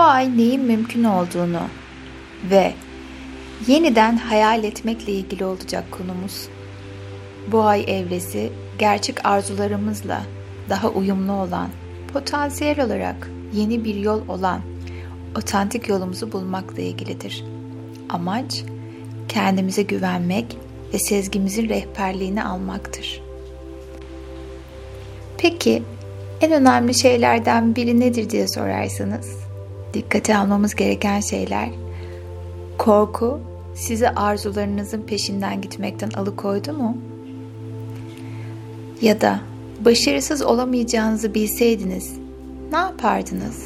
bu ay neyin mümkün olduğunu ve yeniden hayal etmekle ilgili olacak konumuz. Bu ay evresi gerçek arzularımızla daha uyumlu olan, potansiyel olarak yeni bir yol olan otantik yolumuzu bulmakla ilgilidir. Amaç kendimize güvenmek ve sezgimizin rehberliğini almaktır. Peki en önemli şeylerden biri nedir diye sorarsanız, dikkate almamız gereken şeyler korku sizi arzularınızın peşinden gitmekten alıkoydu mu? Ya da başarısız olamayacağınızı bilseydiniz ne yapardınız?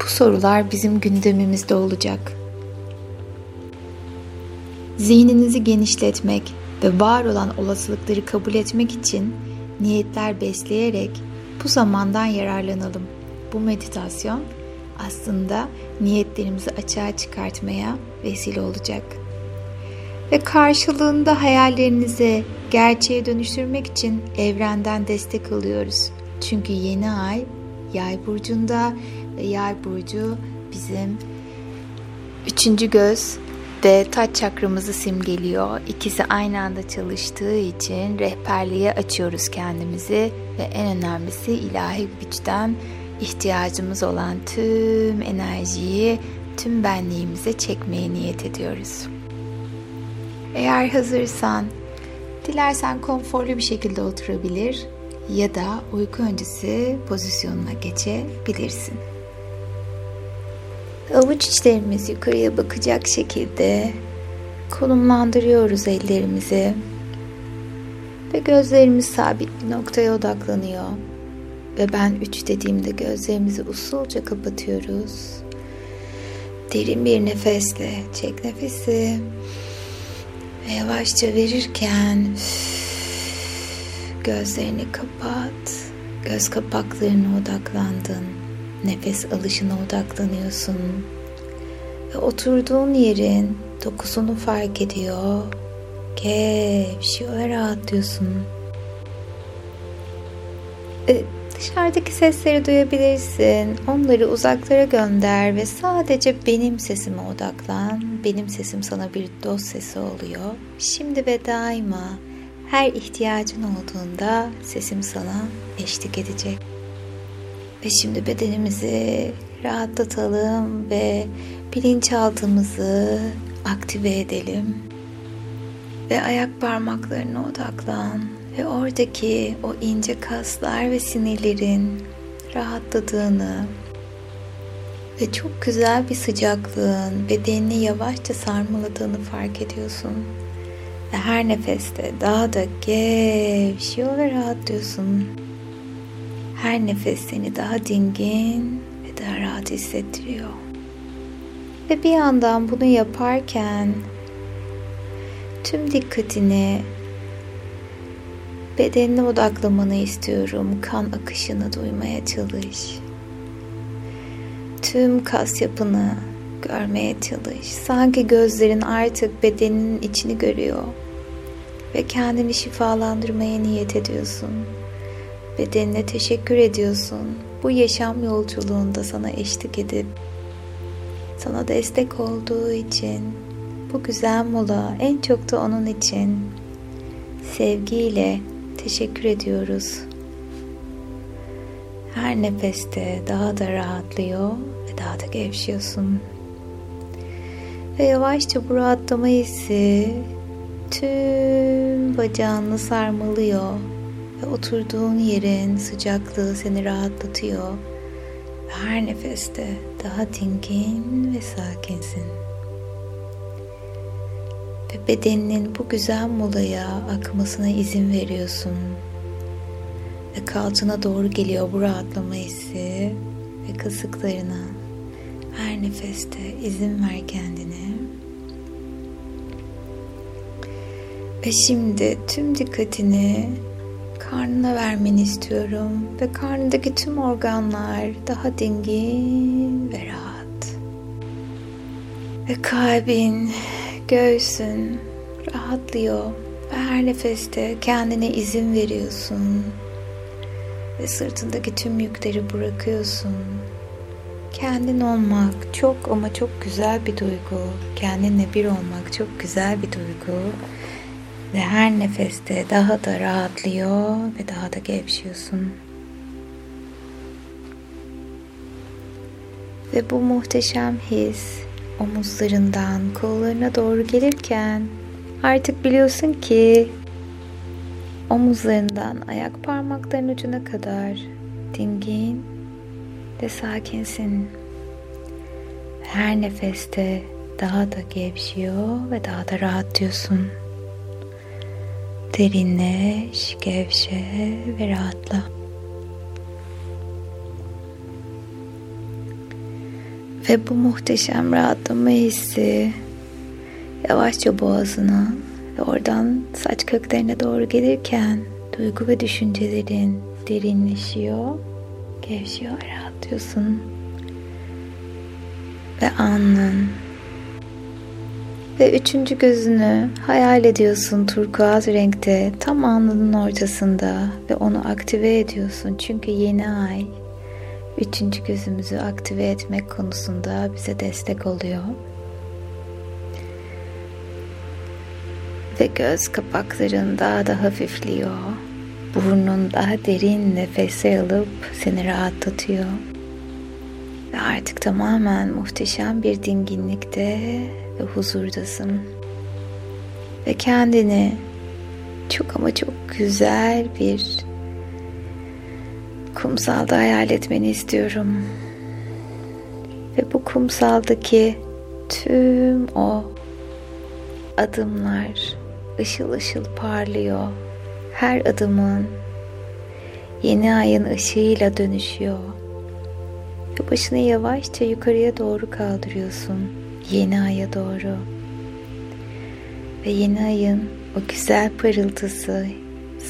Bu sorular bizim gündemimizde olacak. Zihninizi genişletmek ve var olan olasılıkları kabul etmek için niyetler besleyerek bu zamandan yararlanalım. Bu meditasyon aslında niyetlerimizi açığa çıkartmaya vesile olacak. Ve karşılığında hayallerinizi gerçeğe dönüştürmek için evrenden destek alıyoruz. Çünkü yeni ay yay burcunda ve yay burcu bizim üçüncü göz ve taç çakramızı simgeliyor. İkisi aynı anda çalıştığı için rehberliğe açıyoruz kendimizi ve en önemlisi ilahi güçten ihtiyacımız olan tüm enerjiyi tüm benliğimize çekmeye niyet ediyoruz. Eğer hazırsan, dilersen konforlu bir şekilde oturabilir ya da uyku öncesi pozisyonuna geçebilirsin. Avuç içlerimiz yukarıya bakacak şekilde konumlandırıyoruz ellerimizi ve gözlerimiz sabit bir noktaya odaklanıyor. Ve ben üç dediğimde gözlerimizi usulca kapatıyoruz. Derin bir nefesle çek nefesi ve yavaşça verirken gözlerini kapat. Göz kapaklarına odaklandın. Nefes alışına odaklanıyorsun. Ve oturduğun yerin dokusunu fark ediyor. Gevşiyor ve rahatlıyorsun. E, dışarıdaki sesleri duyabilirsin. Onları uzaklara gönder ve sadece benim sesime odaklan. Benim sesim sana bir dost sesi oluyor. Şimdi ve daima her ihtiyacın olduğunda sesim sana eşlik edecek. Ve şimdi bedenimizi rahatlatalım ve bilinçaltımızı aktive edelim. Ve ayak parmaklarına odaklan ve oradaki o ince kaslar ve sinirlerin rahatladığını ve çok güzel bir sıcaklığın bedenini yavaşça sarmaladığını fark ediyorsun. Ve her nefeste daha da gevşiyor ve rahatlıyorsun. Her nefes seni daha dingin ve daha rahat hissettiriyor. Ve bir yandan bunu yaparken tüm dikkatini bedenine odaklamanı istiyorum. Kan akışını duymaya çalış. Tüm kas yapını görmeye çalış. Sanki gözlerin artık bedeninin içini görüyor ve kendini şifalandırmaya niyet ediyorsun. Bedenine teşekkür ediyorsun. Bu yaşam yolculuğunda sana eşlik edip sana destek olduğu için bu güzel mola en çok da onun için sevgiyle teşekkür ediyoruz. Her nefeste daha da rahatlıyor ve daha da gevşiyorsun. Ve yavaşça bu rahatlama hissi tüm bacağını sarmalıyor ve oturduğun yerin sıcaklığı seni rahatlatıyor. Ve her nefeste daha dingin ve sakinsin. Ve bedeninin bu güzel molaya akmasına izin veriyorsun. Ve kalçana doğru geliyor bu rahatlama hissi ve kasıklarına. Her nefeste izin ver kendine. Ve şimdi tüm dikkatini karnına vermeni istiyorum ve karnındaki tüm organlar daha dingin ve rahat. Ve kalbin, göğsün rahatlıyor ve her nefeste kendine izin veriyorsun ve sırtındaki tüm yükleri bırakıyorsun Kendin olmak çok ama çok güzel bir duygu. Kendinle bir olmak çok güzel bir duygu. Ve her nefeste daha da rahatlıyor ve daha da gevşiyorsun. Ve bu muhteşem his omuzlarından kollarına doğru gelirken artık biliyorsun ki omuzlarından ayak parmakların ucuna kadar dingin ve sakinsin. Her nefeste daha da gevşiyor ve daha da rahatlıyorsun. Derinleş, gevşe ve rahatla. Ve bu muhteşem rahatlama hissi yavaşça boğazına ve oradan saç köklerine doğru gelirken duygu ve düşüncelerin derinleşiyor, gevşiyor, rahatlıyorsun. Ve alnın ve üçüncü gözünü hayal ediyorsun turkuaz renkte tam alnının ortasında ve onu aktive ediyorsun çünkü yeni ay üçüncü gözümüzü aktive etmek konusunda bize destek oluyor. Ve göz kapakların daha da hafifliyor. Burnun daha derin nefes alıp seni rahatlatıyor. Ve artık tamamen muhteşem bir dinginlikte ve huzurdasın. Ve kendini çok ama çok güzel bir kumsalda hayal etmeni istiyorum. Ve bu kumsaldaki tüm o adımlar ışıl ışıl parlıyor. Her adımın yeni ayın ışığıyla dönüşüyor. Ve başını yavaşça yukarıya doğru kaldırıyorsun. Yeni aya doğru. Ve yeni ayın o güzel parıltısı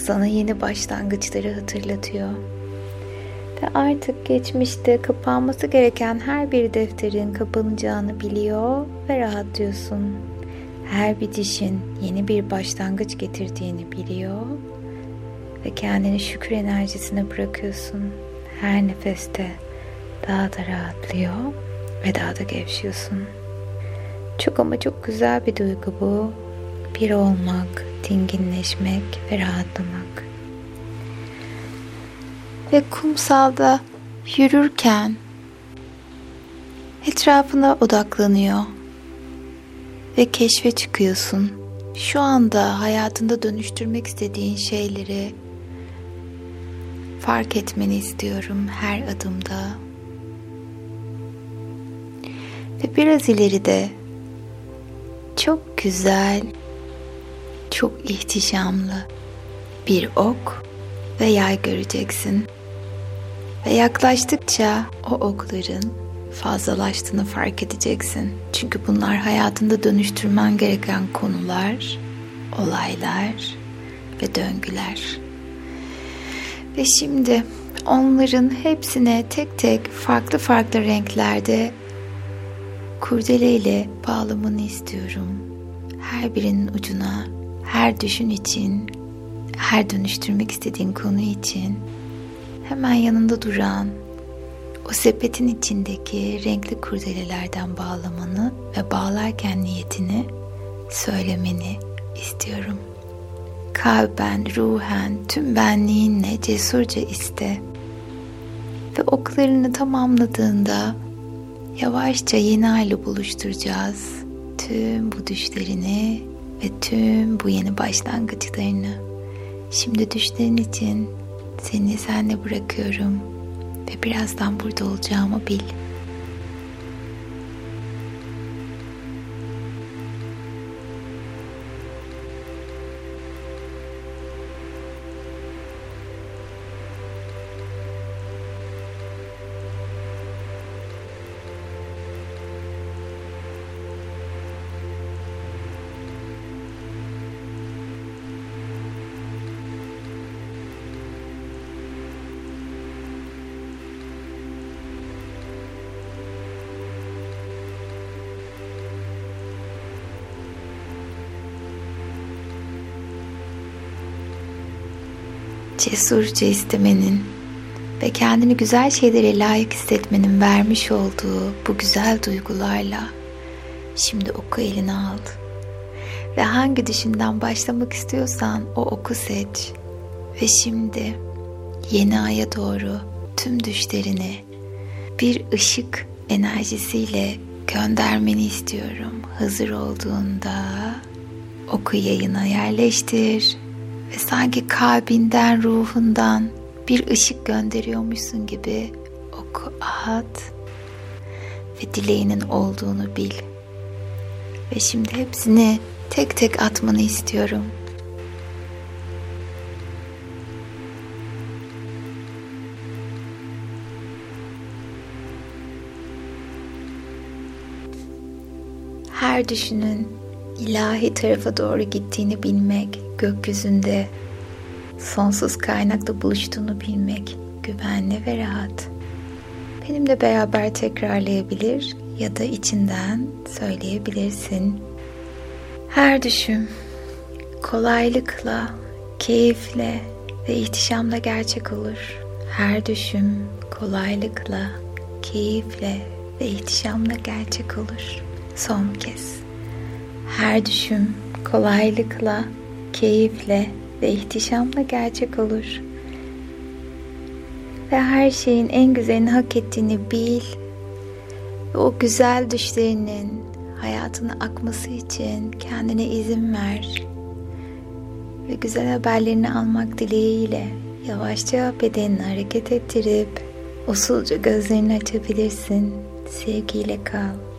sana yeni başlangıçları hatırlatıyor. Ve artık geçmişte kapanması gereken her bir defterin kapanacağını biliyor ve rahatlıyorsun. Her bir dişin yeni bir başlangıç getirdiğini biliyor ve kendini şükür enerjisine bırakıyorsun. Her nefeste daha da rahatlıyor ve daha da gevşiyorsun. Çok ama çok güzel bir duygu bu. Bir olmak, dinginleşmek ve rahatlamak. Ve kumsalda yürürken etrafına odaklanıyor ve keşfe çıkıyorsun. Şu anda hayatında dönüştürmek istediğin şeyleri fark etmeni istiyorum her adımda. Ve biraz ileride çok güzel, çok ihtişamlı bir ok ve yay göreceksin. Ve yaklaştıkça o okların fazlalaştığını fark edeceksin. Çünkü bunlar hayatında dönüştürmen gereken konular, olaylar ve döngüler. Ve şimdi onların hepsine tek tek farklı farklı renklerde kurdele ile bağlamanı istiyorum. Her birinin ucuna, her düşün için, her dönüştürmek istediğin konu için hemen yanında duran o sepetin içindeki renkli kurdelelerden bağlamanı ve bağlarken niyetini söylemeni istiyorum. Kalben, ruhen, tüm benliğinle cesurca iste. Ve oklarını tamamladığında yavaşça yeni ayla buluşturacağız. Tüm bu düşlerini ve tüm bu yeni başlangıçlarını. Şimdi düşlerin için seni senle bırakıyorum ve birazdan burada olacağımı bil. Cesurca istemenin ve kendini güzel şeylere layık hissetmenin vermiş olduğu bu güzel duygularla şimdi oku eline al. Ve hangi düşünden başlamak istiyorsan o oku seç. Ve şimdi yeni aya doğru tüm düşlerini bir ışık enerjisiyle göndermeni istiyorum. Hazır olduğunda oku yayına yerleştir ve sanki kalbinden, ruhundan bir ışık gönderiyormuşsun gibi oku at ve dileğinin olduğunu bil. Ve şimdi hepsini tek tek atmanı istiyorum. Her düşünün ilahi tarafa doğru gittiğini bilmek, gökyüzünde sonsuz kaynakla buluştuğunu bilmek güvenli ve rahat. Benimle beraber tekrarlayabilir ya da içinden söyleyebilirsin. Her düşüm kolaylıkla, keyifle ve ihtişamla gerçek olur. Her düşüm kolaylıkla, keyifle ve ihtişamla gerçek olur. Son kez. Her düşüm kolaylıkla, keyifle ve ihtişamla gerçek olur. Ve her şeyin en güzelini hak ettiğini bil. Ve o güzel düşlerinin hayatına akması için kendine izin ver. Ve güzel haberlerini almak dileğiyle yavaşça bedenini hareket ettirip usulca gözlerini açabilirsin. Sevgiyle kal.